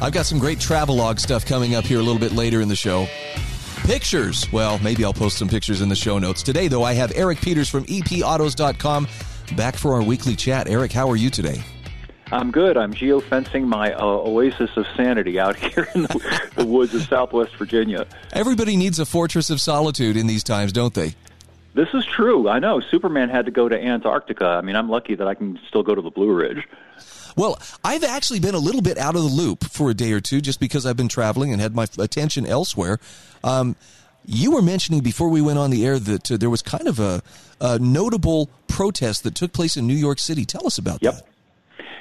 I've got some great travelogue stuff coming up here a little bit later in the show. Pictures. Well, maybe I'll post some pictures in the show notes. Today, though, I have Eric Peters from epautos.com back for our weekly chat. Eric, how are you today? I'm good. I'm geofencing my uh, oasis of sanity out here in the, the woods of Southwest Virginia. Everybody needs a fortress of solitude in these times, don't they? This is true. I know. Superman had to go to Antarctica. I mean, I'm lucky that I can still go to the Blue Ridge. Well, I've actually been a little bit out of the loop for a day or two just because I've been traveling and had my attention elsewhere. Um, you were mentioning before we went on the air that uh, there was kind of a, a, notable protest that took place in New York City. Tell us about yep. that.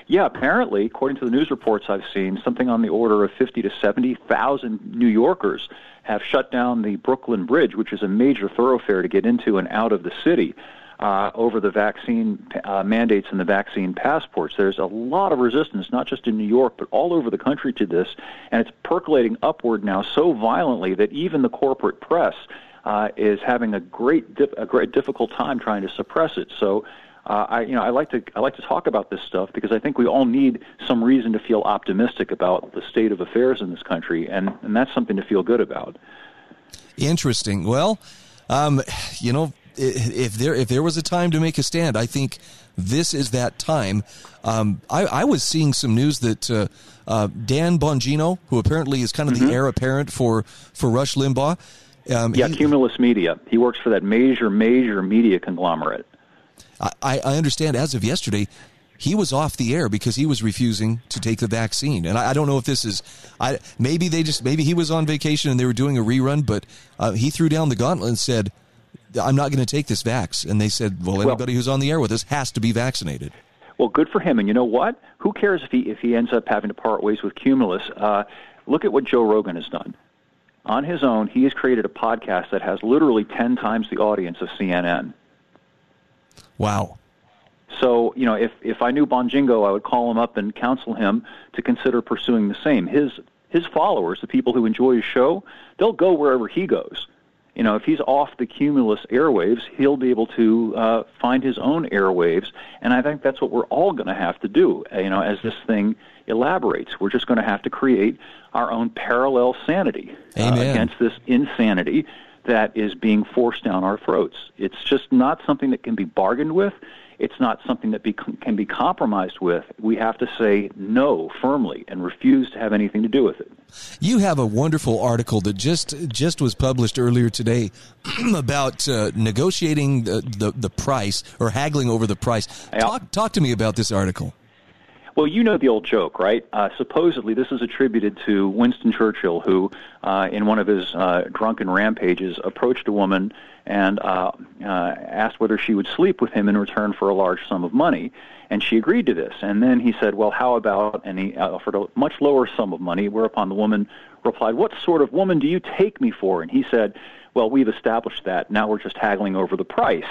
Yeah, apparently, according to the news reports I've seen, something on the order of 50 to 70,000 New Yorkers have shut down the Brooklyn Bridge, which is a major thoroughfare to get into and out of the city uh, over the vaccine uh, mandates and the vaccine passports. There's a lot of resistance, not just in New York, but all over the country to this, and it's percolating upward now so violently that even the corporate press uh, is having a great, dip, a great difficult time trying to suppress it. So. Uh, I, you know, I like to I like to talk about this stuff because I think we all need some reason to feel optimistic about the state of affairs in this country, and, and that's something to feel good about. Interesting. Well, um, you know, if there if there was a time to make a stand, I think this is that time. Um, I, I, was seeing some news that uh, uh, Dan Bongino, who apparently is kind of mm-hmm. the heir apparent for for Rush Limbaugh, um, yeah, he, Cumulus Media. He works for that major major media conglomerate. I, I understand as of yesterday, he was off the air because he was refusing to take the vaccine. And I, I, don't know if this is, I maybe they just maybe he was on vacation and they were doing a rerun, but uh, he threw down the gauntlet and said, I'm not going to take this vax. And they said, well, anybody well, who's on the air with us has to be vaccinated. Well, good for him. And you know what? Who cares if he if he ends up having to part ways with Cumulus? Uh, look at what Joe Rogan has done. On his own, he has created a podcast that has literally ten times the audience of CNN. Wow. So, you know, if if I knew Bongino, I would call him up and counsel him to consider pursuing the same. His his followers, the people who enjoy his show, they'll go wherever he goes you know, if he's off the cumulus airwaves, he'll be able to uh, find his own airwaves, and I think that's what we're all going to have to do. Uh, you know, as this thing elaborates, we're just going to have to create our own parallel sanity uh, against this insanity that is being forced down our throats. It's just not something that can be bargained with. It's not something that be, can be compromised with. We have to say no firmly and refuse to have anything to do with it. You have a wonderful article that just just was published earlier today about uh, negotiating the, the, the price or haggling over the price. Talk talk to me about this article. Well, you know the old joke, right? Uh, supposedly, this is attributed to Winston Churchill, who, uh, in one of his uh, drunken rampages, approached a woman and uh, uh, asked whether she would sleep with him in return for a large sum of money. And she agreed to this. And then he said, Well, how about, and he offered a much lower sum of money, whereupon the woman replied, What sort of woman do you take me for? And he said, Well, we've established that. Now we're just haggling over the price.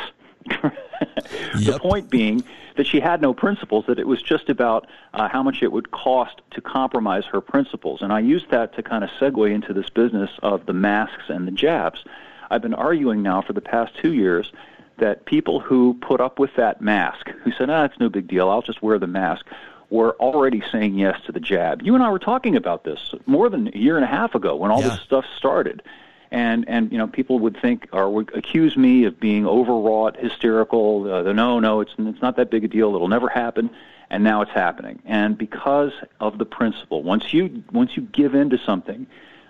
the point being that she had no principles, that it was just about uh, how much it would cost to compromise her principles. And I used that to kind of segue into this business of the masks and the jabs. I've been arguing now for the past two years that people who put up with that mask, who said, ah, it's no big deal, I'll just wear the mask, were already saying yes to the jab. You and I were talking about this more than a year and a half ago when all yeah. this stuff started and and you know people would think or would accuse me of being overwrought, hysterical. Uh, no, no, it's it's not that big a deal. It'll never happen, and now it's happening. And because of the principle, once you once you give in to something,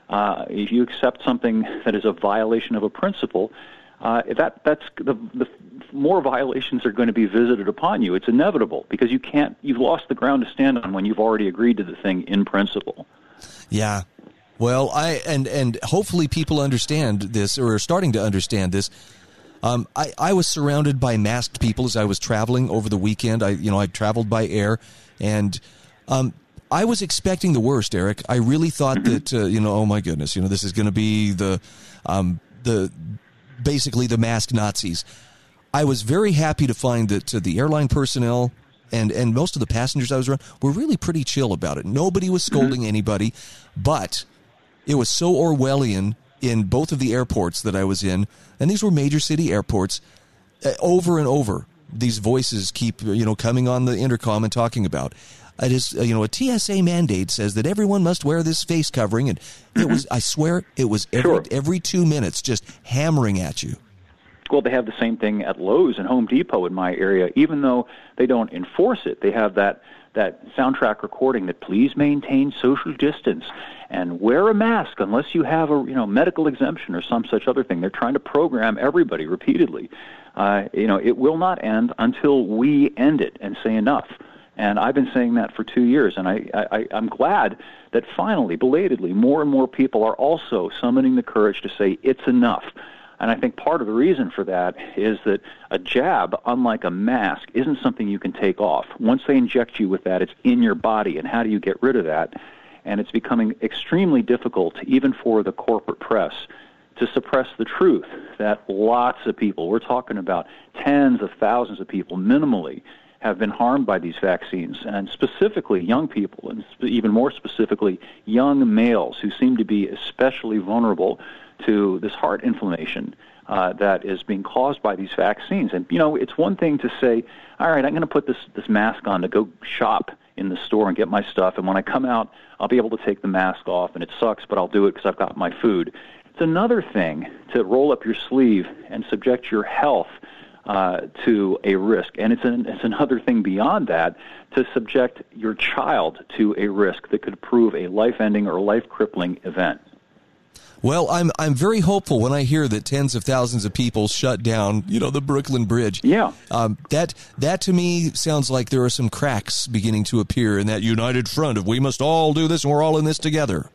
uh, if you accept something that is a violation of a principle, uh, that that's the the more violations are going to be visited upon you. It's inevitable because you can't you've lost the ground to stand on when you've already agreed to the thing in principle. Yeah, well, I and and hopefully people understand this or are starting to understand this. Um, I, I was surrounded by masked people as I was traveling over the weekend. I you know I traveled by air, and um, I was expecting the worst, Eric. I really thought Mm-hmm. that uh, you know, oh my goodness, you know, this is going to be the um, the basically the masked Nazis. I was very happy to find that uh, the airline personnel and and most of the passengers I was around were really pretty chill about it. Nobody was scolding Mm-hmm. anybody, but it was so Orwellian in both of the airports that I was in, and these were major city airports. Uh, over and over, these voices keep you know coming on the intercom and talking about. It is uh, you know a TSA mandate says that everyone must wear this face covering, and it was I swear it was every Sure. every two minutes just hammering at you. Well, they have the same thing at Lowe's and Home Depot in my area. Even though they don't enforce it, they have that that soundtrack recording that please maintain social distance and wear a mask unless you have a you know medical exemption or some such other thing. They're trying to program everybody repeatedly. Uh, you know, it will not end until we end it and say enough. And I've been saying that for two years, and I, I, I'm glad that finally, belatedly, more and more people are also summoning the courage to say it's enough. And I think part of the reason for that is that a jab, unlike a mask, isn't something you can take off. Once they inject you with that, it's in your body, and how do you get rid of that? And it's becoming extremely difficult, even for the corporate press, to suppress the truth that lots of people, we're talking about tens of thousands of people minimally, have been harmed by these vaccines, and specifically young people, and even more specifically, young males who seem to be especially vulnerable to this heart inflammation uh, that is being caused by these vaccines. And you know, it's one thing to say, "All right, I'm going to put this this mask on to go shop in the store and get my stuff, and when I come out, I'll be able to take the mask off, and it sucks, but I'll do it because I've got my food." It's another thing to roll up your sleeve and subject your health uh, to a risk. And it's, an, it's another thing beyond that to subject your child to a risk that could prove a life ending or life crippling event. Well, I'm I'm very hopeful when I hear that tens of thousands of people shut down, you know, the Brooklyn Bridge. Yeah. Um, that that to me sounds like there are some cracks beginning to appear in that united front of we must all do this and we're all in this together.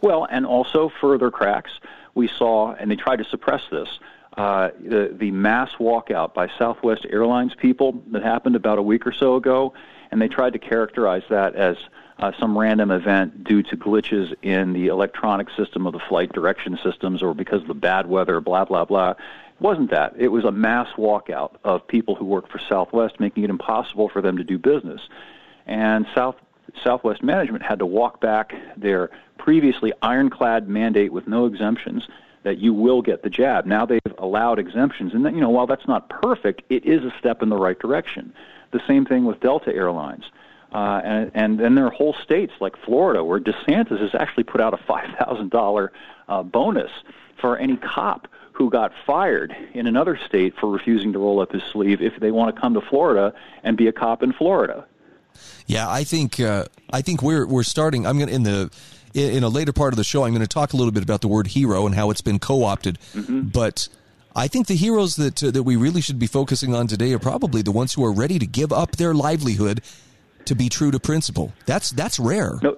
Well, and also further cracks. We saw, and they tried to suppress this, uh, the, the mass walkout by Southwest Airlines people that happened about a week or so ago, and they tried to characterize that as uh, some random event due to glitches in the electronic system of the flight direction systems or because of the bad weather, blah, blah, blah. It wasn't that. It was a mass walkout of people who work for Southwest, making it impossible for them to do business. And South Southwest management had to walk back their previously ironclad mandate with no exemptions that you will get the jab. Now they've allowed exemptions, and you know while that's not perfect, it is a step in the right direction. The same thing with Delta Airlines. Uh, and, and then there are whole states like Florida where DeSantis has actually put out a $5,000 uh, bonus for any cop who got fired in another state for refusing to roll up his sleeve if they want to come to Florida and be a cop in Florida. Yeah, I think uh, I think we're we're starting. I'm going to in the in a later part of the show. I'm going to talk a little bit about the word hero and how it's been co-opted. But I think the heroes that uh, that we really should be focusing on today are probably the ones who are ready to give up their livelihood to be true to principle. That's that's rare. No,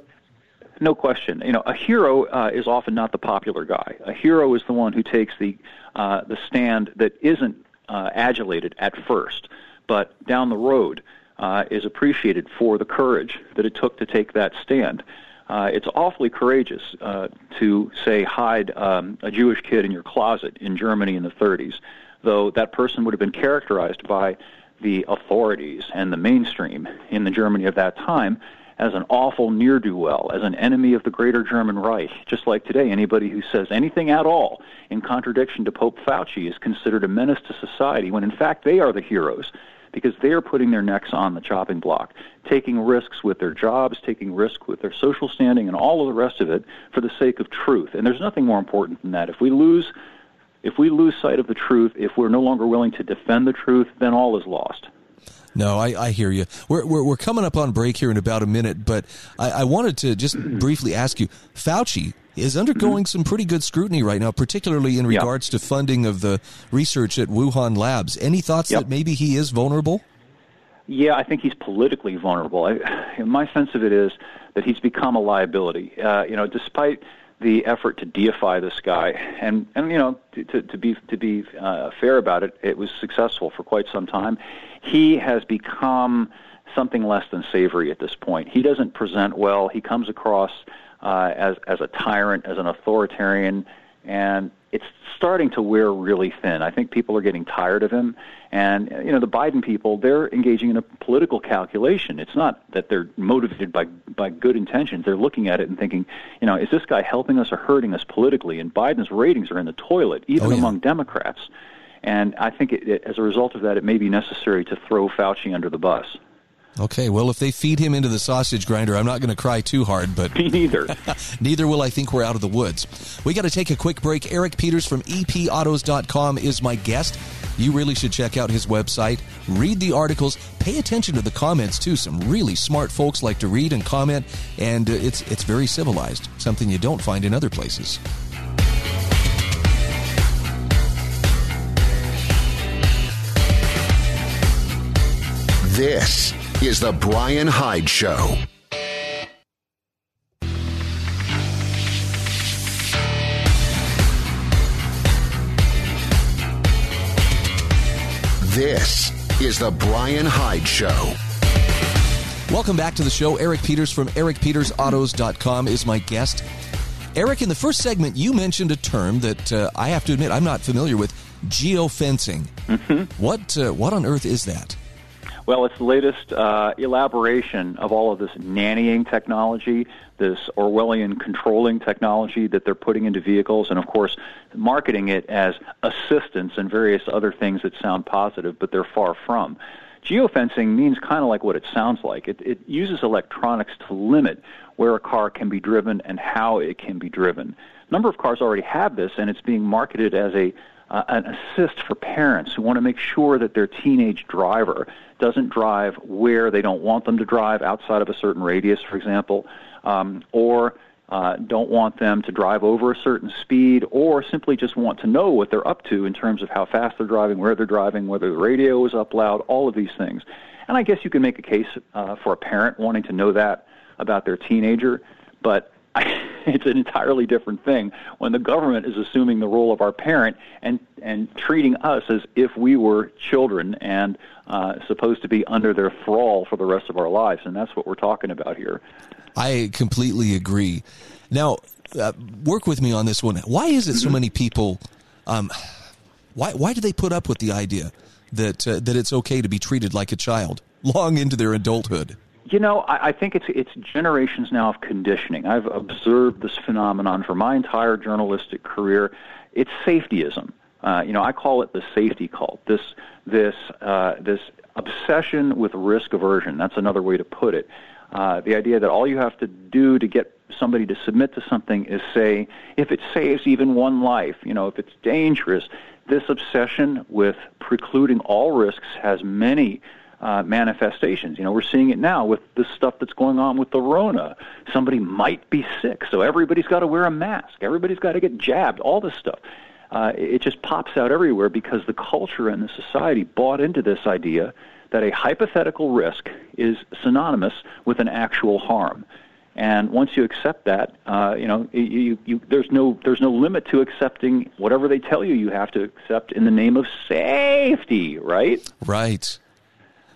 no question. You know, a hero uh, is often not the popular guy. A hero is the one who takes the uh, the stand that isn't uh, adulated at first, but down the road uh, is appreciated for the courage that it took to take that stand. Uh, it's awfully courageous uh, to say hide um, a Jewish kid in your closet in Germany in the 30s, though that person would have been characterized by the authorities and the mainstream in the Germany of that time as an awful near do well, as an enemy of the greater German Reich. Just like today, anybody who says anything at all in contradiction to Pope Fauci is considered a menace to society, when in fact they are the heroes because they are putting their necks on the chopping block, taking risks with their jobs, taking risks with their social standing, and all of the rest of it for the sake of truth. And there's nothing more important than that. If we lose if we lose sight of the truth, if we're no longer willing to defend the truth, then all is lost. No, I, I hear you. We're, we're, we're coming up on break here in about a minute, but I, I wanted to just briefly ask you Fauci is undergoing some pretty good scrutiny right now, particularly in regards to funding of the research at Wuhan Labs. Any thoughts Yep. that maybe he is vulnerable? Yeah, I think he's politically vulnerable. I, my sense of it is that he's become a liability. Uh, you know, despite the effort to deify this guy, and and you know, to, to, be to be uh, fair about it, it was successful for quite some time. He has become something less than savory at this point. He doesn't present well. He comes across uh, as as a tyrant, as an authoritarian, and it's starting to wear really thin. I think people are getting tired of him, and you know the Biden people they're engaging in a political calculation. It's not that they're motivated by by good intentions. They're looking at it and thinking, you know, is this guy helping us or hurting us politically? And Biden's ratings are in the toilet, even Oh, yeah. among Democrats. And I think it, it, as a result of that, it may be necessary to throw Fauci under the bus. Okay, well, if they feed him into the sausage grinder, I'm not going to cry too hard, but Me neither. neither will I think we're out of the woods. We got to take a quick break. Eric Peters from epautos.com is my guest. You really should check out his website, read the articles, pay attention to the comments too. Some really smart folks like to read and comment, and uh, it's it's very civilized, something you don't find in other places. This is The Brian Hyde Show. This is The Brian Hyde Show. Welcome back to the show. Eric Peters from ericpetersautos.com is my guest. Eric, in the first segment, you mentioned a term that uh, I have to admit I'm not familiar with geofencing. What, uh, what on earth is that? Well, it's the latest uh, elaboration of all of this nannying technology, this Orwellian controlling technology that they're putting into vehicles, and of course, marketing it as assistance and various other things that sound positive, but they're far from. Geofencing means kind of like what it sounds like. It, it uses electronics to limit where a car can be driven and how it can be driven. A number of cars already have this, and it's being marketed as a uh, an assist for parents who want to make sure that their teenage driver doesn't drive where they don't want them to drive outside of a certain radius, for example, um, or uh, don't want them to drive over a certain speed, or simply just want to know what they're up to in terms of how fast they're driving, where they're driving, whether the radio is up loud, all of these things. And I guess you can make a case uh, for a parent wanting to know that about their teenager, but it's an entirely different thing when the government is assuming the role of our parent and and treating us as if we were children and uh, supposed to be under their thrall for the rest of our lives, and that's what we're talking about here. I completely agree. Now, uh, work with me on this one. Why is it so many people? Um, why why do they put up with the idea that uh, that it's okay to be treated like a child long into their adulthood? You know, I, I think it's it's generations now of conditioning. I've observed this phenomenon for my entire journalistic career. It's safetyism. Uh, you know, I call it the safety cult. This this uh, this obsession with risk aversion. That's another way to put it. Uh, the idea that all you have to do to get somebody to submit to something is say, if it saves even one life, you know, if it's dangerous. This obsession with precluding all risks has many uh, manifestations. You know, we're seeing it now with the stuff that's going on with the Rona. Somebody might be sick, so everybody's got to wear a mask. Everybody's got to get jabbed. All this stuff. Uh, it just pops out everywhere because the culture and the society bought into this idea that a hypothetical risk is synonymous with an actual harm. And once you accept that, uh, you know, you, you, there's no there's no limit to accepting whatever they tell you you have to accept in the name of safety, right? Right.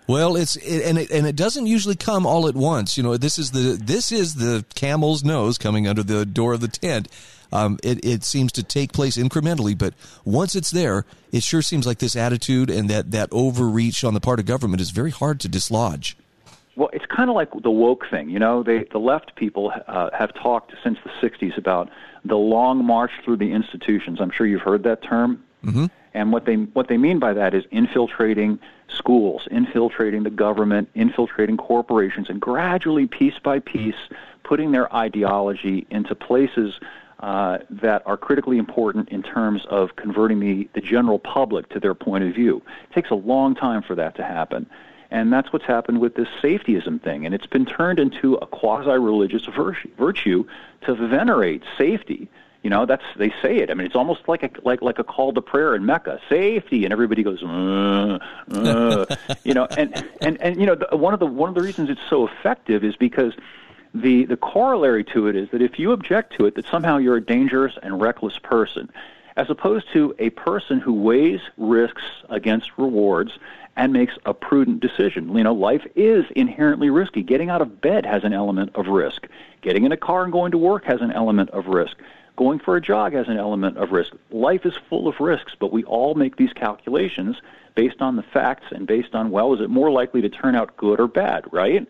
Well, it's it, and it and it doesn't usually come all at once. You know, this is the this is the camel's nose coming under the door of the tent. Um, it it seems to take place incrementally, but once it's there, it sure seems like this attitude and that that overreach on the part of government is very hard to dislodge. Well, it's kind of like the woke thing. You know, they, the left people uh, have talked since the 60s about the long march through the institutions. I'm sure you've heard that term. Mm-hmm. And what they what they mean by that is infiltrating schools, infiltrating the government, infiltrating corporations, and gradually, piece by piece, putting their ideology into places uh, that are critically important in terms of converting the, the general public to their point of view. It takes a long time for that to happen. And that's what's happened with this safetyism thing. And it's been turned into a quasi religious virtue to venerate safety. You know, that's they say it. I mean, it's almost like a like like a call to prayer in Mecca, safety, and everybody goes, uh, uh, you know, and and and you know, the, one of the one of the reasons it's so effective is because the the corollary to it is that if you object to it, that somehow you're a dangerous and reckless person, as opposed to a person who weighs risks against rewards and makes a prudent decision. You know, life is inherently risky. Getting out of bed has an element of risk. Getting in a car and going to work has an element of risk. Going for a jog has an element of risk. Life is full of risks, but we all make these calculations based on the facts and based on well, is it more likely to turn out good or bad, right?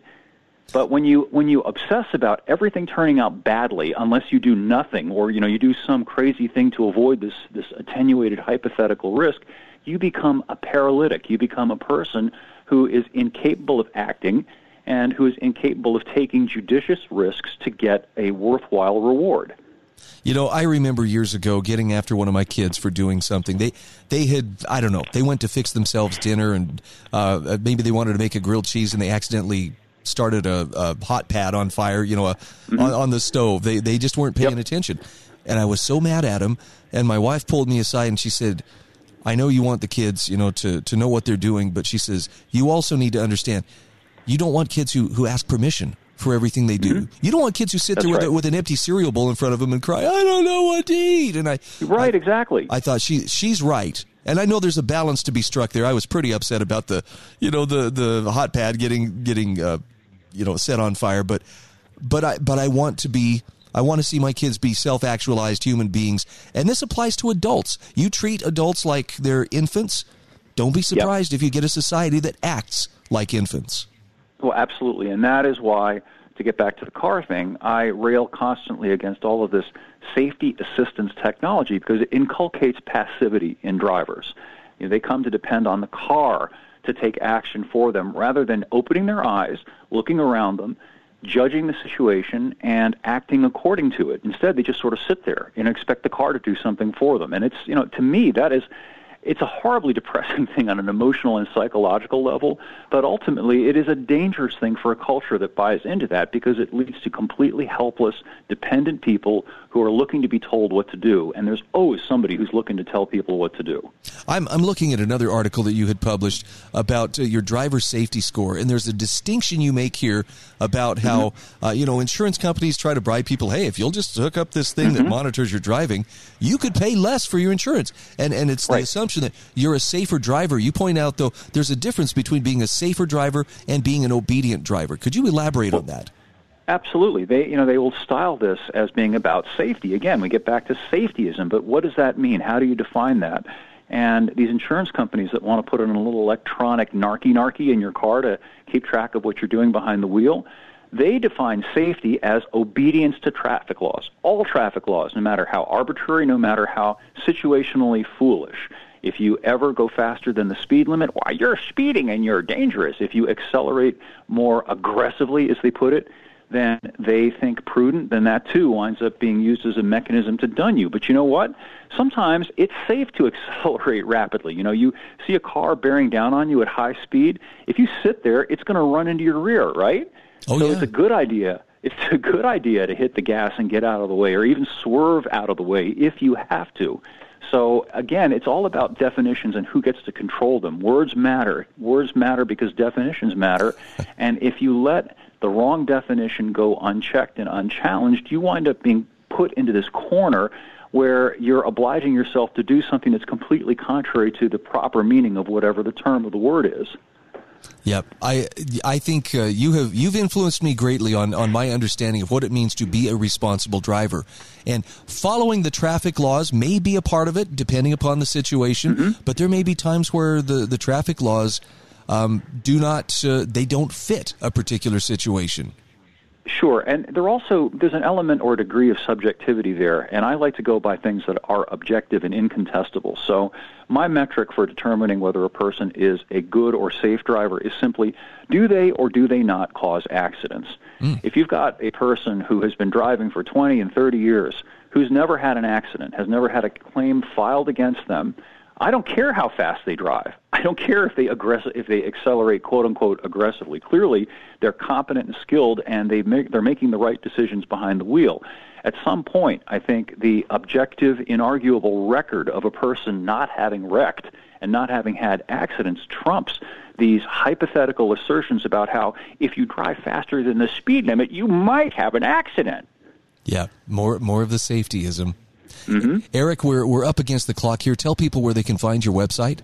But when you when you obsess about everything turning out badly unless you do nothing or you know you do some crazy thing to avoid this this attenuated hypothetical risk, you become a paralytic. You become a person who is incapable of acting and who is incapable of taking judicious risks to get a worthwhile reward. You know, I remember years ago getting after one of my kids for doing something. They they had I don't know. They went to fix themselves dinner, and uh, maybe they wanted to make a grilled cheese, and they accidentally started a, a hot pad on fire. You know, a, mm-hmm. on, on, the stove. They they just weren't paying yep. attention, and I was so mad at them. And my wife pulled me aside, and she said, "I know you want the kids, you know, to to know what they're doing, but she says you also need to understand." You don't want kids who, who ask permission for everything they do. Mm-hmm. You don't want kids who sit That's there right. with, with, an empty cereal bowl in front of them and cry, "I don't know what to eat." And I right, I, exactly. I thought she she's right, and I know there's a balance to be struck there. I was pretty upset about the you know the the hot pad getting getting uh, you know set on fire, but but I but I want to be. I want to see my kids be self actualized human beings. And this applies to adults. You treat adults like they're infants. Don't be surprised yep. if you get a society that acts like infants. Well, absolutely. And that is why, to get back to the car thing, I rail constantly against all of this safety assistance technology because it inculcates passivity in drivers. You know, they come to depend on the car to take action for them rather than opening their eyes, looking around them, judging the situation, and acting according to it. Instead, they just sort of sit there and expect the car to do something for them. And it's, you know, to me, that is it's a horribly depressing thing on an emotional and psychological level, but ultimately it is a dangerous thing for a culture that buys into that because it leads to completely helpless, dependent people who are looking to be told what to do, and there's always somebody who's looking to tell people what to do. I'm, I'm looking at another article that you had published about uh, your driver safety score, and there's a distinction you make here about how, mm-hmm. uh, you know, insurance companies try to bribe people, hey, if you'll just hook up this thing mm-hmm. that monitors your driving, you could pay less for your insurance. And, and it's right. the assumption that you're a safer driver. You point out, though, there's a difference between being a safer driver and being an obedient driver. Could you elaborate well, on that? Absolutely. They, you know, they will style this as being about safety. Again, we get back to safetyism, but what does that mean? How do you define that? And these insurance companies that want to put in a little electronic narky narky in your car to keep track of what you're doing behind the wheel, they define safety as obedience to traffic laws. All traffic laws, no matter how arbitrary, no matter how situationally foolish. If you ever go faster than the speed limit, why, you're speeding and you're dangerous. If you accelerate more aggressively, as they put it, then they think prudent, then that too winds up being used as a mechanism to dun you. But you know what? Sometimes it's safe to accelerate rapidly. You know, you see a car bearing down on you at high speed. If you sit there, it's going to run into your rear, right? Oh, so yeah. it's a good idea. It's a good idea to hit the gas and get out of the way, or even swerve out of the way if you have to. So again, it's all about definitions and who gets to control them. Words matter. Words matter because definitions matter. and if you let the wrong definition go unchecked and unchallenged, you wind up being put into this corner where you're obliging yourself to do something that's completely contrary to the proper meaning of whatever the term of the word is. Yep, I I think uh, you have you've influenced me greatly on on my understanding of what it means to be a responsible driver, and following the traffic laws may be a part of it, depending upon the situation. Mm-hmm. But there may be times where the the traffic laws um, do not uh, they don't fit a particular situation. Sure, and there also there's an element or degree of subjectivity there, and I like to go by things that are objective and incontestable. So, my metric for determining whether a person is a good or safe driver is simply do they or do they not cause accidents. Mm. If you've got a person who has been driving for 20 and 30 years who's never had an accident, has never had a claim filed against them, I don't care how fast they drive. I don't care if they aggress- if they accelerate quote unquote aggressively. Clearly, they're competent and skilled, and they make, they're making the right decisions behind the wheel. At some point, I think the objective, inarguable record of a person not having wrecked and not having had accidents trumps these hypothetical assertions about how if you drive faster than the speed limit, you might have an accident. Yeah, more more of the safetyism. Mm-hmm. Eric, we're we're up against the clock here. Tell people where they can find your website.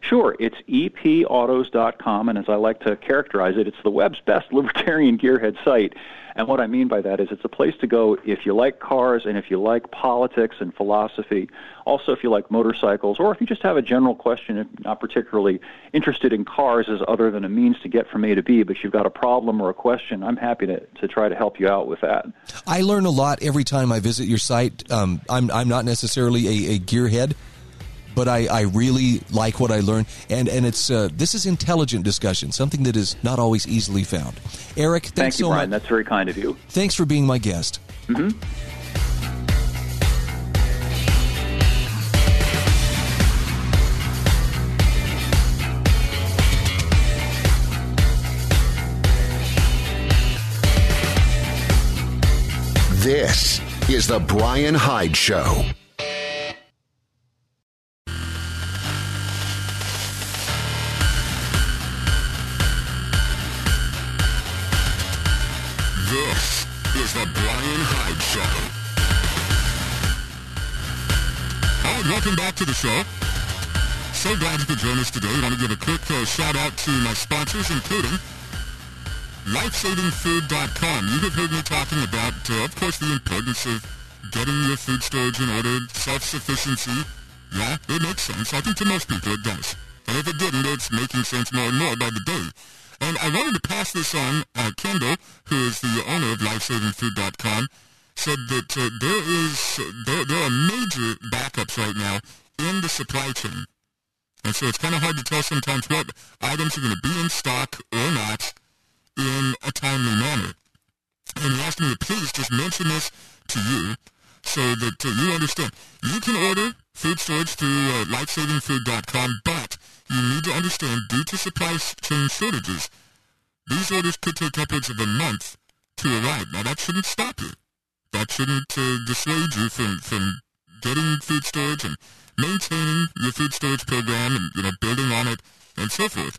Sure, it's epautos.com, and as I like to characterize it, it's the web's best libertarian gearhead site. And what I mean by that is it's a place to go if you like cars and if you like politics and philosophy. Also, if you like motorcycles, or if you just have a general question, and not particularly interested in cars as other than a means to get from A to B, but you've got a problem or a question, I'm happy to, to try to help you out with that. I learn a lot every time I visit your site. Um, I'm, I'm not necessarily a, a gearhead but I, I really like what I learned. and and it's uh, this is intelligent discussion, something that is not always easily found. Eric, thanks Thank you, so Brian. much. That's very kind of you. Thanks for being my guest. Mm-hmm. This is the Brian Hyde Show. Welcome back to the show. So glad you could join us today. I want to give a quick uh, shout out to my sponsors, including LifesavingFood.com. You have heard me talking about, uh, of course, the importance of getting your food storage in order, self-sufficiency. Yeah, it makes sense. I think to most people it does. And if it didn't, it's making sense more and more by the day. And I wanted to pass this on. Uh, Kendall, who is the owner of LifesavingFood.com, said that there is there, there are major backups right now in the supply chain. And so it's kind of hard to tell sometimes what items are going to be in stock or not in a timely manner. And he asked me to please just mention this to you so that uh, you understand. You can order food storage through uh, lifesavingfood.com, but you need to understand, due to supply chain shortages, these orders could take upwards of a month to arrive. Now, that shouldn't stop you. That shouldn't uh, dissuade you from, from getting food storage and maintaining your food storage program and, you know, building on it and so forth.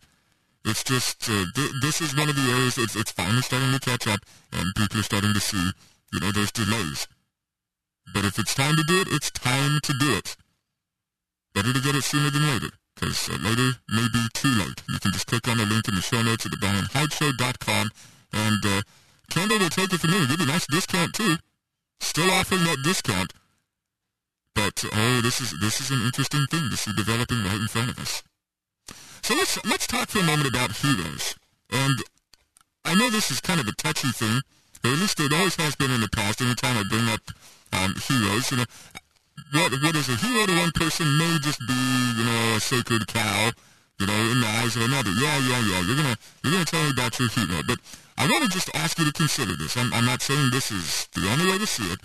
It's just, uh, th- this is one of the areas that's it's finally starting to catch up and people are starting to see, you know, those delays. But if it's time to do it, it's time to do it. Better to get it sooner than later, because uh, later may be too late. You can just click on the link in the show notes at thebrianhydeshow.com, and uh, Kendall will take it from there and give you a nice discount, too. Still offering that discount. But, oh, this is, this is an interesting thing to see developing right in front of us. So let's, let's talk for a moment about heroes. And I know this is kind of a touchy thing, or at least it always has been in the past. Anytime I bring up um, heroes, you know, what what is a hero to one person may just be, you know, a sacred cow, you know, in the eyes of another. Yeah, yeah, yeah. You're gonna you're gonna tell me about your hero, but I want to just ask you to consider this. I'm, I'm not saying this is the only way to see it,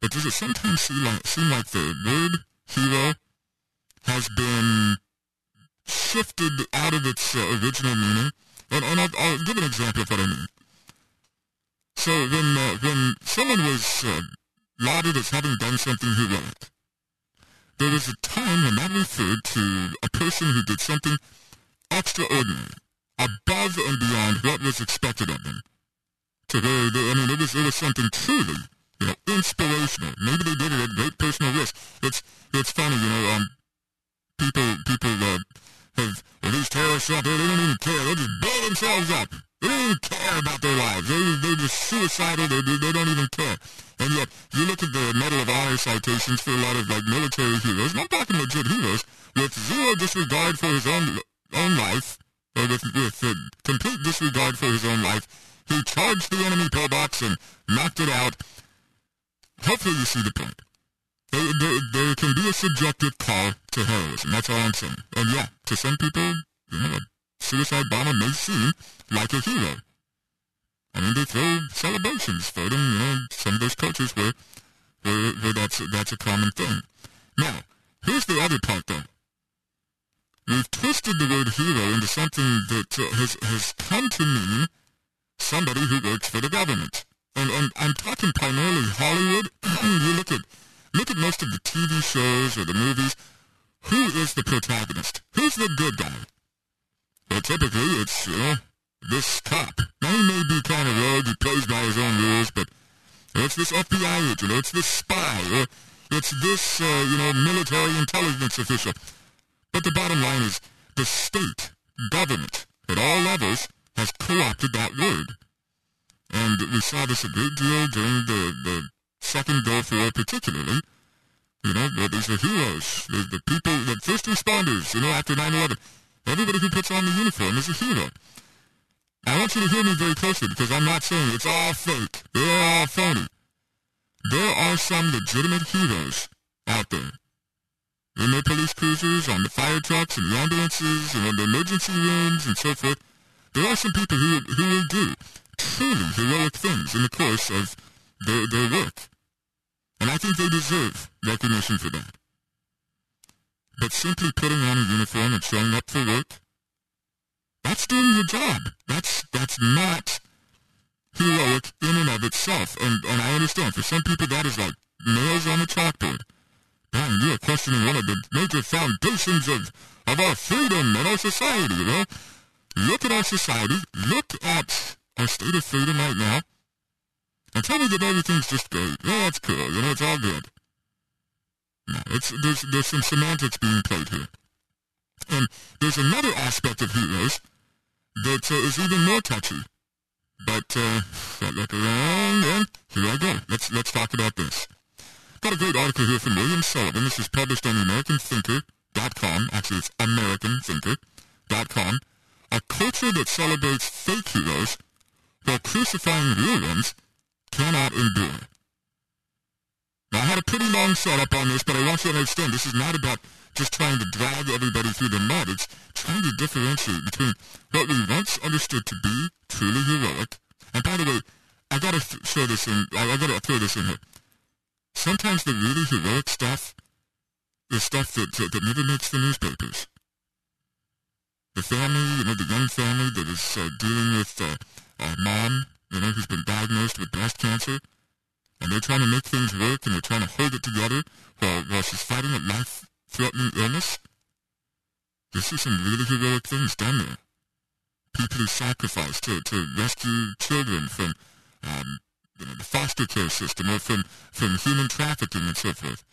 but does it sometimes seem like seem like the word hero has been shifted out of its uh, original meaning? And, and I'll, I'll give an example of what I mean. So when uh, when someone was uh, lauded as having done something heroic, there was a time when that referred to a person who did something extraordinary, above and beyond what was expected of them. Today, they, I mean, it was it was something truly, you know, inspirational. Maybe they did it at great personal risk. It's it's funny, you know, um, people people uh, have well, these terrorists out there, they don't even care. They just blow themselves up. They don't even care about their lives. They, they're just suicidal. They, they don't even care. And yet, you look at the Medal of Honor citations for a lot of, like, military heroes, and I'm talking legit heroes, with zero disregard for his own own life, with, uh, complete disregard for his own life. He charged the enemy pillbox and knocked it out. Hopefully you see the point. There, there, there can be a subjective call to heroism. That's all I'm saying. And yeah, to some people, you know, suicide bomber may seem like a hero. I mean, they throw celebrations for them, you know, some of those cultures where, where, where that's, that's a common thing. Now, here's the other part, though. We've twisted the word hero into something that uh, has, has come to mean somebody who works for the government. And, and I'm talking primarily Hollywood. you look at, look at most of the TV shows or the movies. Who is the protagonist? Who's the good guy? Well, typically it's, you know, this cop. Now, he may be kind of rogue, he plays by his own rules, but it's this FBI agent, or it's this spy, or it's this, uh, you know, military intelligence official. But the bottom line is the state, government, at all levels, has co-opted that word. And we saw this a great deal during the, the second Gulf War particularly. You know, these are heroes. There's the people, the first responders, you know, after 9-11. Everybody who puts on the uniform is a hero. I want you to hear me very closely because I'm not saying it's all fake. They're all phony. There are some legitimate heroes out there. In their police cruisers, on the fire trucks and the ambulances, and in the emergency rooms and so forth. There are some people who, who will do truly heroic things in the course of their, their work. And I think they deserve recognition for that. But simply putting on a uniform and showing up for work, that's doing your job. That's, that's not heroic in and of itself. And, and I understand, for some people that is like nails on a chalkboard. Man, you are questioning one of the major foundations of, of our freedom and our society, you know? Look at our society, look at our state of freedom right now, and tell me that everything's just great. Yeah, that's cool, you know, it's all good. No, it's, there's, there's some semantics being played here. And there's another aspect of heroes that uh, is even more touchy. But, uh, here I go. Let's, let's talk about this. Got a great article here from William Sullivan. This is published on AmericanThinker.com. Actually, it's AmericanThinker.com. A culture that celebrates fake heroes while crucifying real ones cannot endure. Now, I had a pretty long setup on this, but I want you to understand this is not about just trying to drag everybody through the mud. It's trying to differentiate between what we once understood to be truly heroic. And by the way, I gotta show this in, I, I gotta throw this in here. Sometimes the really heroic stuff is stuff that, that, that never makes the newspapers. The family, you know, the young family that is uh, dealing with uh, a mom, you know, who's been diagnosed with breast cancer, and they're trying to make things work and they're trying to hold it together while, while she's fighting a life-threatening illness. This is some really heroic things done there. People who sacrifice to, to rescue children from um, the foster care system or from, from human trafficking and so forth.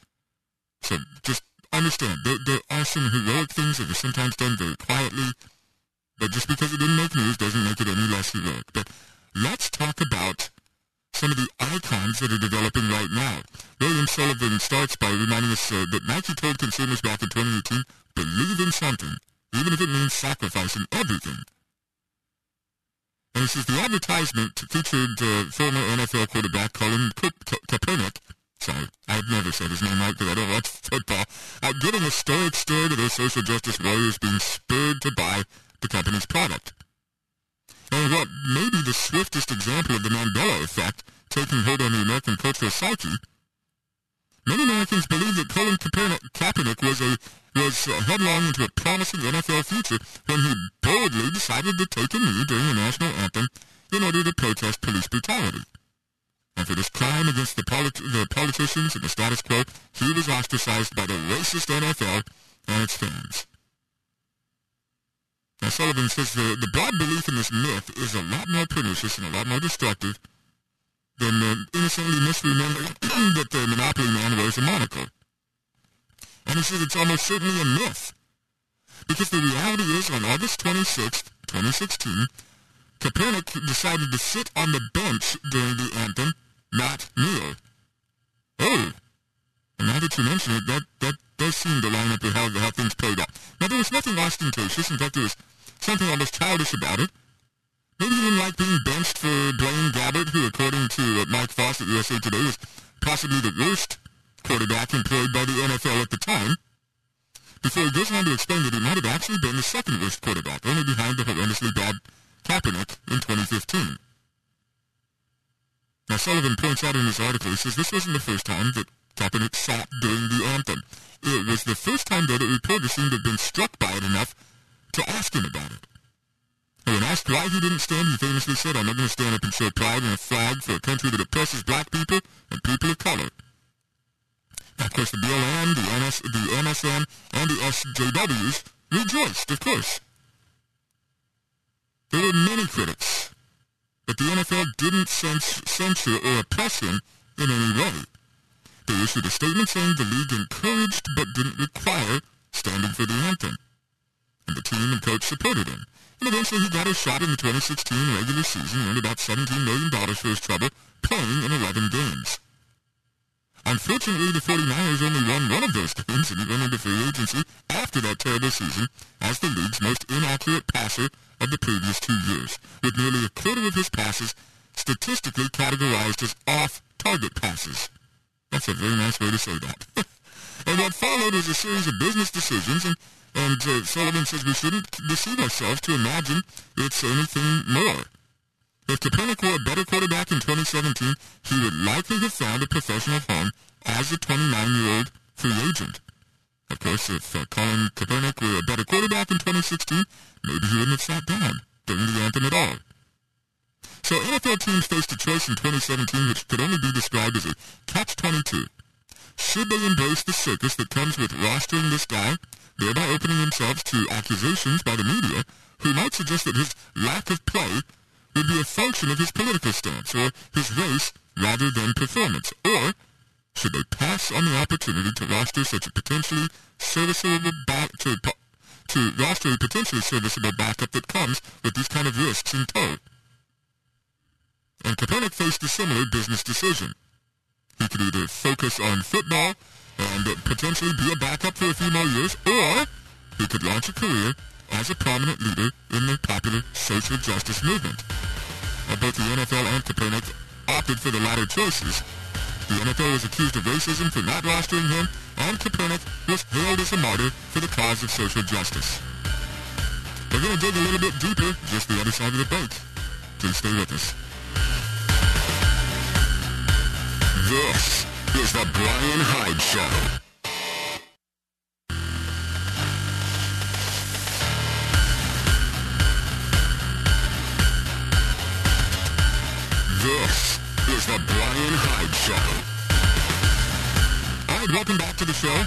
So just understand, there, there are some heroic things that are sometimes done very quietly, but just because it didn't make news doesn't make it any less heroic. But let's talk about some of the icons that are developing right now. William Sullivan starts by reminding us uh, that Nike told consumers back in 2018, believe in something, even if it means sacrificing everything. And this is the advertisement featured uh, former NFL quarterback Colin Ka- Ka- Kaepernick. Sorry, I've never said his name right because I don't watch football. Uh, giving a stoic stare to those social justice warriors being spurred to buy the company's product. And what may be the swiftest example of the Mandela effect taking hold on the American cultural psyche, many Americans believe that Colin Kaepernick was a was headlong into a promising NFL future when he boldly decided to take a knee during the national anthem in order to protest police brutality. And for this crime against the, the politicians and the status quo, he was ostracized by the racist NFL and its fans. Now Sullivan says the, the broad belief in this myth is a lot more pernicious and a lot more destructive than uh, innocently misremembering that the Monopoly man wears a monocle. And he says it's almost certainly a myth. Because the reality is, on August 26, 2016, Kaepernick decided to sit on the bench during the anthem, not kneel. Oh, and now that you mention it, that, that does seem to line up with how, how things played out. Now, there was nothing ostentatious. In fact, there was something almost childish about it. Maybe he didn't like being benched for Blaine Gabbert, who, according to uh, Mike at USA Today, was possibly the worst quarterback employed by the NFL at the time. Before he goes on to explain that he might have actually been the second worst quarterback, only behind the horrendously bad Kaepernick in 2015. Now, Sullivan points out in his article, he says this wasn't the first time that Kaepernick sat during the anthem. It was the first time, that reporters seemed to have been struck by it enough to ask him about it. When asked why he didn't stand, he famously said, I'm not going to stand up and show pride in a flag for a country that oppresses black people and people of color. Of course, the BLM, the, NS, the MSM, and the SJWs rejoiced, of course. There were many critics but the NFL didn't censure or oppress him in any way. They issued a statement saying the league encouraged but didn't require standing for the anthem. And the team and coach supported him. And eventually he got a shot in the 2016 regular season, and earned about $17 million for his trouble, playing in 11 games. Unfortunately, the 49ers only won one of those games and he went into free agency after that terrible season as the league's most inaccurate passer of the previous two years, with nearly a quarter of his passes statistically categorized as off-target passes. That's a very nice way to say that. and what followed was a series of business decisions, and, and uh, Sullivan says we shouldn't deceive ourselves to imagine it's anything more. If Kaepernick were a better quarterback in 2017, he would likely have found a professional home as a 29-year-old free agent. Of course, if uh, Colin Kaepernick were a better quarterback in 2016, maybe he wouldn't have sat down during the anthem at all. So NFL teams faced a choice in 2017 which could only be described as a catch-22. Should they embrace the circus that comes with rostering this guy, thereby opening themselves to accusations by the media who might suggest that his lack of play would be a function of his political stance or his race rather than performance? Or should they pass on the opportunity to roster such a potentially serviceable back to, to roster a potentially serviceable backup that comes with these kind of risks in tow? And Kaepernick faced a similar business decision. He could either focus on football and potentially be a backup for a few more years, or he could launch a career as a prominent leader in the popular social justice movement. Both the NFL and Kaepernick opted for the latter choices. The NFL was accused of racism for not rostering him, and Kaepernick was hailed as a martyr for the cause of social justice. We're going to dig a little bit deeper just the other side of the boat. Please stay with us. This is the Brian Hyde Show. This is the Brian Hyde Show. All right, welcome back to the show.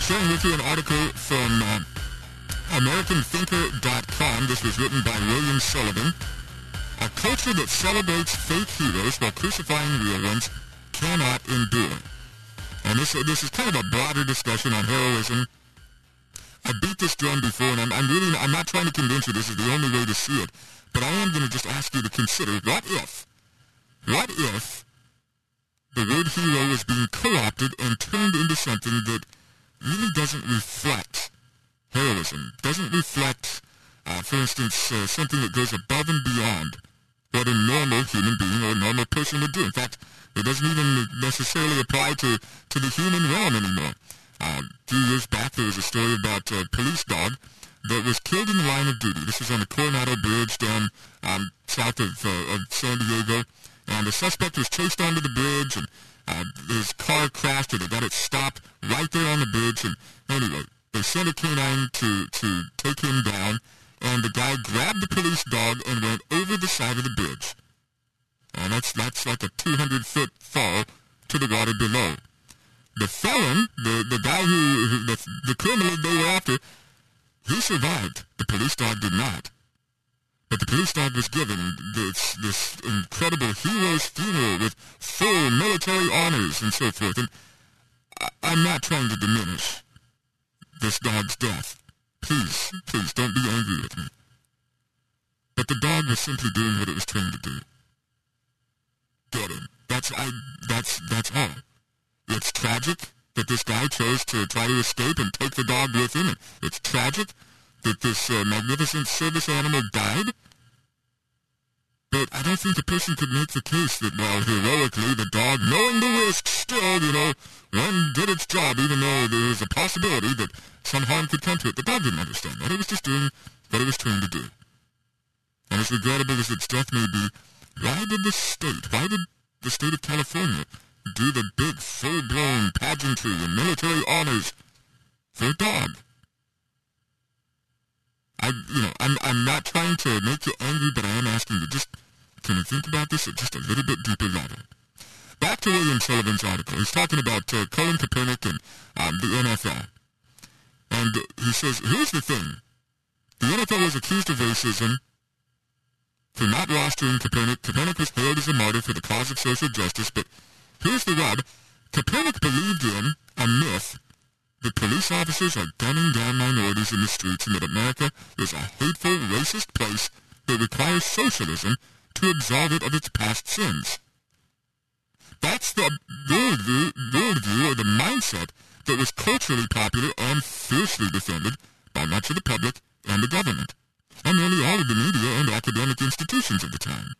Sharing with you an article from uh, AmericanThinker.com. This was written by William Sullivan. A culture that celebrates fake heroes while crucifying real ones cannot endure. And this, uh, this is kind of a broader discussion on heroism. I beat this drum before, and I'm, I'm really I'm not trying to convince you this is the only way to see it. But I am going to just ask you to consider, what if, what if the word hero is being co-opted and turned into something that really doesn't reflect heroism, doesn't reflect, uh, for instance, uh, something that goes above and beyond what a normal human being or a normal person would do. In fact, it doesn't even necessarily apply to, to the human realm anymore. Uh, a few years back, there was a story about a police dog that was killed in the line of duty. This was on the Coronado Bridge down um, south of, uh, of San Diego. And the suspect was chased onto the bridge, and uh, his car crashed, and they got it stopped right there on the bridge. And anyway, they sent a canine to, to take him down, and the guy grabbed the police dog and went over the side of the bridge. And that's, that's like a 200-foot fall to the water below. The felon, the, the guy who, the, the criminal they were after, he survived. The police dog did not. But the police dog was given this, this incredible hero's funeral with full military honors and so forth. And I, I'm not trying to diminish this dog's death. Please, please don't be angry with me. But the dog was simply doing what it was trained to do. Get him. That's I. That's that's all. It's tragic that this guy chose to try to escape and take the dog with him. It's tragic that this uh, magnificent service animal died. But I don't think the person could make the case that, well, heroically, the dog, knowing the risk, still, you know, and did its job, even though there is a possibility that some harm could come to it. The dog didn't understand that. It was just doing what it was trained to do. And as regrettable as its death may be, why did the state, why did the state of California do the big, full-blown pageantry and military honors for a dog. I, you know, I'm, I'm not trying to make you angry, but I am asking you just, can we think about this at just a little bit deeper level? Back to William Sullivan's article. He's talking about uh, Colin Kaepernick and um, the NFL. And he says, here's the thing. The NFL was accused of racism For not rostering Kaepernick, Kaepernick was hailed as a martyr for the cause of social justice, but here's the rub. Kaepernick believed in a myth that police officers are gunning down minorities in the streets and that America is a hateful, racist place that requires socialism to absolve it of its past sins. That's the worldview, worldview or the mindset that was culturally popular and fiercely defended by much of the public and the government, and nearly all of the media and academic institutions of the time.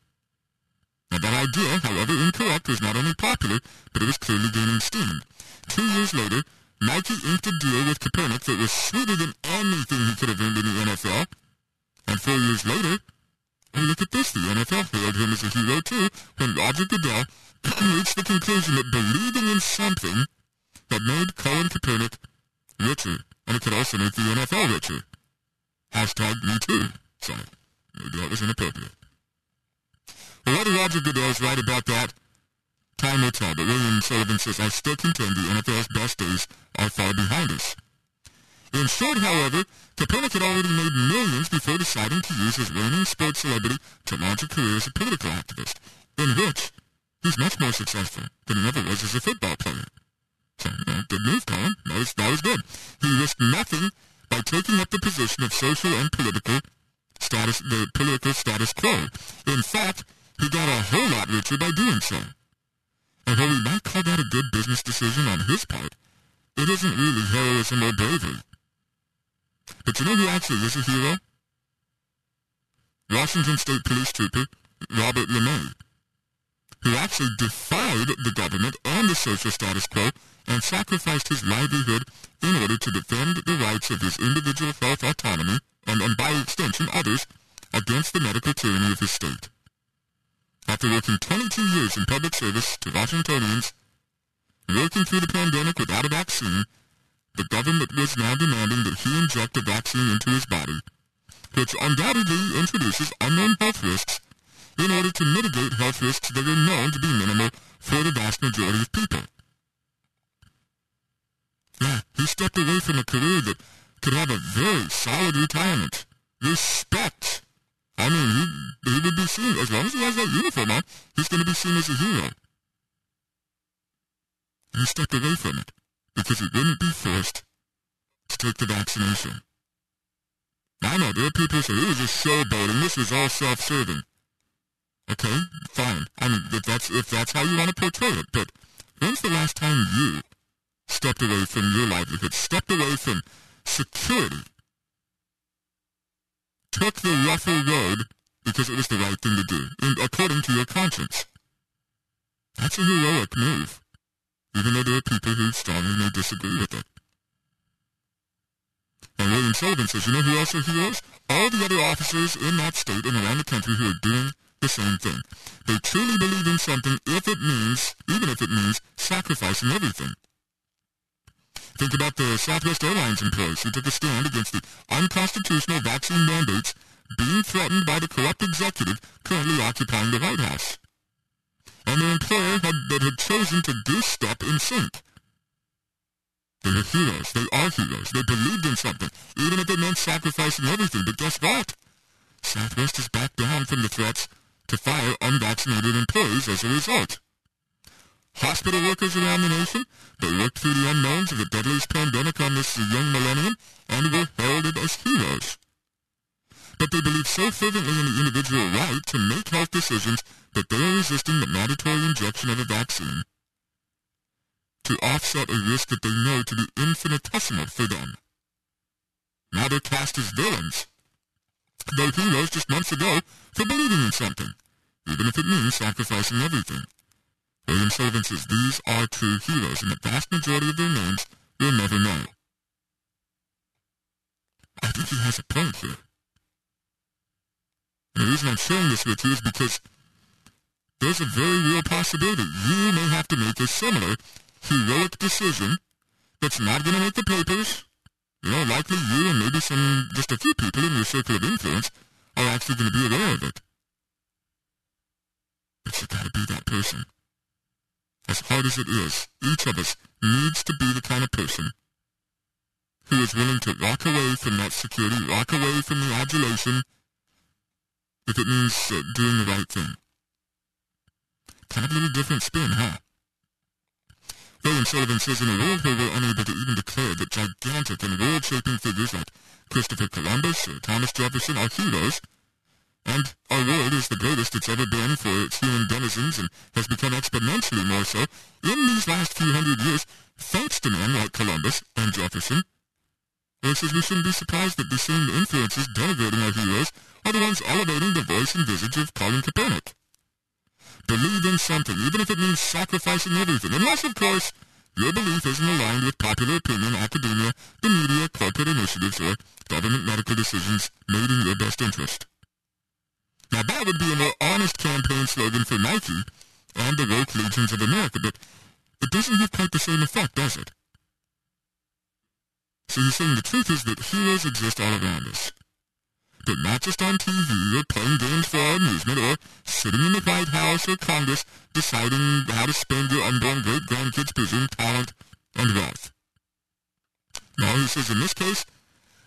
Now that idea, however incorrect, was not only popular, but it was clearly gaining steam. Two years later, Nike inked a deal with Kaepernick that was sweeter than anything he could have earned in the NFL. And four years later, and look at this, the NFL hailed him as a hero too, when Roger Goodell reached the conclusion that believing in something had made Colin Kaepernick richer, and it could also make the NFL richer. Hashtag me too. Sorry, maybe that was inappropriate. Well, whether Roger Goodell is right about that, time will tell, but William Sullivan says, I still contend the NFL's best days are far behind us. In short, however, Kaepernick had already made millions before deciding to use his reigning sports celebrity to launch a career as a political activist, in which he's much more successful than he ever was as a football player. So, uh, good move, Colin. That was, that was good. He risked nothing by taking up the position of social and political status, the political status quo. In fact, he got a whole lot richer by doing so. And while we might call that a good business decision on his part, it isn't really heroism or bravery. But you know who actually is a hero? Washington State Police Trooper Robert LeMay, who actually defied the government and the social status quo and sacrificed his livelihood in order to defend the rights of his individual health autonomy and, and by extension others against the medical tyranny of his state. After working 22 years in public service to Washingtonians, working through the pandemic without a vaccine, the government was now demanding that he inject a vaccine into his body, which undoubtedly introduces unknown health risks in order to mitigate health risks that are known to be minimal for the vast majority of people. He stepped away from a career that could have a very solid retirement. Respect. I mean, he, he would be seen, as long as he has that uniform on, he's going to be seen as a hero. He stepped away from it because he wouldn't be forced to take the vaccination. I know there are people who say it was just showboating, this was all self-serving. Okay, fine. I mean, if that's, if that's how you want to portray it, but when's the last time you stepped away from your livelihood, stepped away from security, took the rougher road because it was the right thing to do, and according to your conscience? That's a heroic move even though there are people who strongly disagree with it. And William Sullivan says, you know who else are heroes? All the other officers in that state and around the country who are doing the same thing. They truly believe in something if it means, even if it means, sacrificing everything. Think about the Southwest Airlines employees who took a stand against the unconstitutional vaccine mandates being threatened by the corrupt executive currently occupying the White House and the employer had, that had chosen to do step in sync. They are heroes. They are heroes. They believed in something, even if it meant sacrificing everything. But guess what? Southwest has backed down from the threats to fire unvaccinated employees as a result. Hospital workers around the nation, they worked through the unknowns of the deadliest pandemic on this young millennium and were heralded as heroes. But they believe so fervently in the individual right to make health decisions that they are resisting the mandatory injection of a vaccine to offset a risk that they know to be infinitesimal for them. Now they're cast as villains. They're heroes just months ago for believing in something, even if it means sacrificing everything. Sullivan says these are true heroes, and the vast majority of their names you'll never know. I think he has a point here. And the reason I'm sharing this with you is because there's a very real possibility you may have to make a similar heroic decision that's not going to make the papers. You know, likely you and maybe some, just a few people in your circle of influence are actually going to be aware of it. But you gotta be that person. As hard as it is, each of us needs to be the kind of person who is willing to walk away from that security, walk away from the adulation, if it means uh, doing the right thing. Kind of a little different spin, huh? William Sullivan says in a world where we're unable to even declare that gigantic and world-shaping figures like Christopher Columbus or Thomas Jefferson are heroes, and our world is the greatest it's ever been for its human denizens and has become exponentially more so in these last few hundred years, thanks to men like Columbus and Jefferson. Says we shouldn't be surprised that the same influences denigrating our heroes are the ones elevating the voice and visage of Colin Kaepernick. Believe in something, even if it means sacrificing everything, unless, of course, your belief isn't aligned with popular opinion, academia, the media, corporate initiatives, or government medical decisions made in your best interest. Now that would be an honest campaign slogan for Nike and the woke legions of America, but it doesn't have quite the same effect, does it? So you're saying the truth is that heroes exist all around us but not just on TV or playing games for our amusement or sitting in the White House or Congress deciding how to spend your unborn great-grandkids' presumed talent and wealth. Now, he says in this case,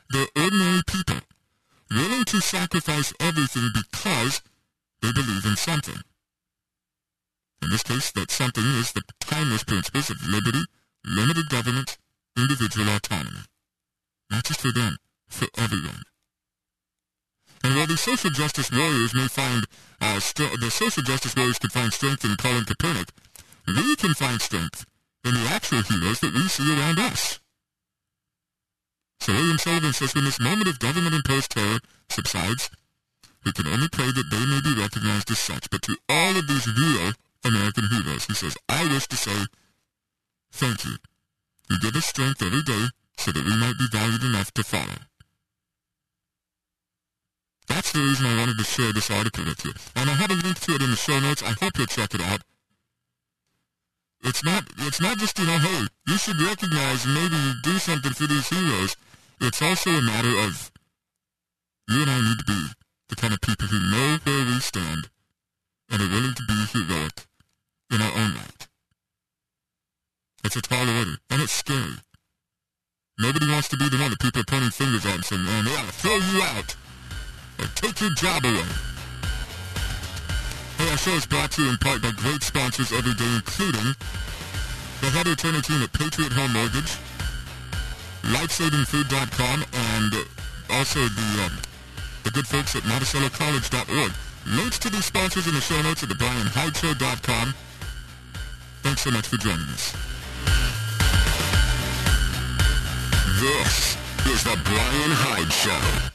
they're ordinary people, willing to sacrifice everything because they believe in something. In this case, that something is the timeless principles of liberty, limited government, individual autonomy. Not just for them, for everyone. And while the social justice warriors may find, uh, the social justice warriors could find strength in Colin Kaepernick, we can find strength in the actual heroes that we see around us. So William Sullivan says when this moment of government-imposed terror subsides, we can only pray that they may be recognized as such. But to all of these real American heroes, he says, I wish to say, thank you. You give us strength every day so that we might be valued enough to follow. That's the reason I wanted to share this article with you. And I have a link to it in the show notes. I hope you'll check it out. It's not, it's not just, you know, hey, you should recognize and maybe do something for these heroes. It's also a matter of you and I need to be the kind of people who know where we stand and are willing to be heroic in our own right. It's a tall order, and it's scary. Nobody wants to be the one that people are pointing fingers at and saying, man, they ought to throw you out or take your job away. Hey, our show is brought to you in part by great sponsors every day, including the Heather Turner team at Patriot Home Mortgage, LifesavingFood.com, and also the, um, the good folks at MonticelloCollege.org. Links to these sponsors in the show notes at thebrianhydeshow.com. Thanks so much for joining us. This is the Brian Hyde Show.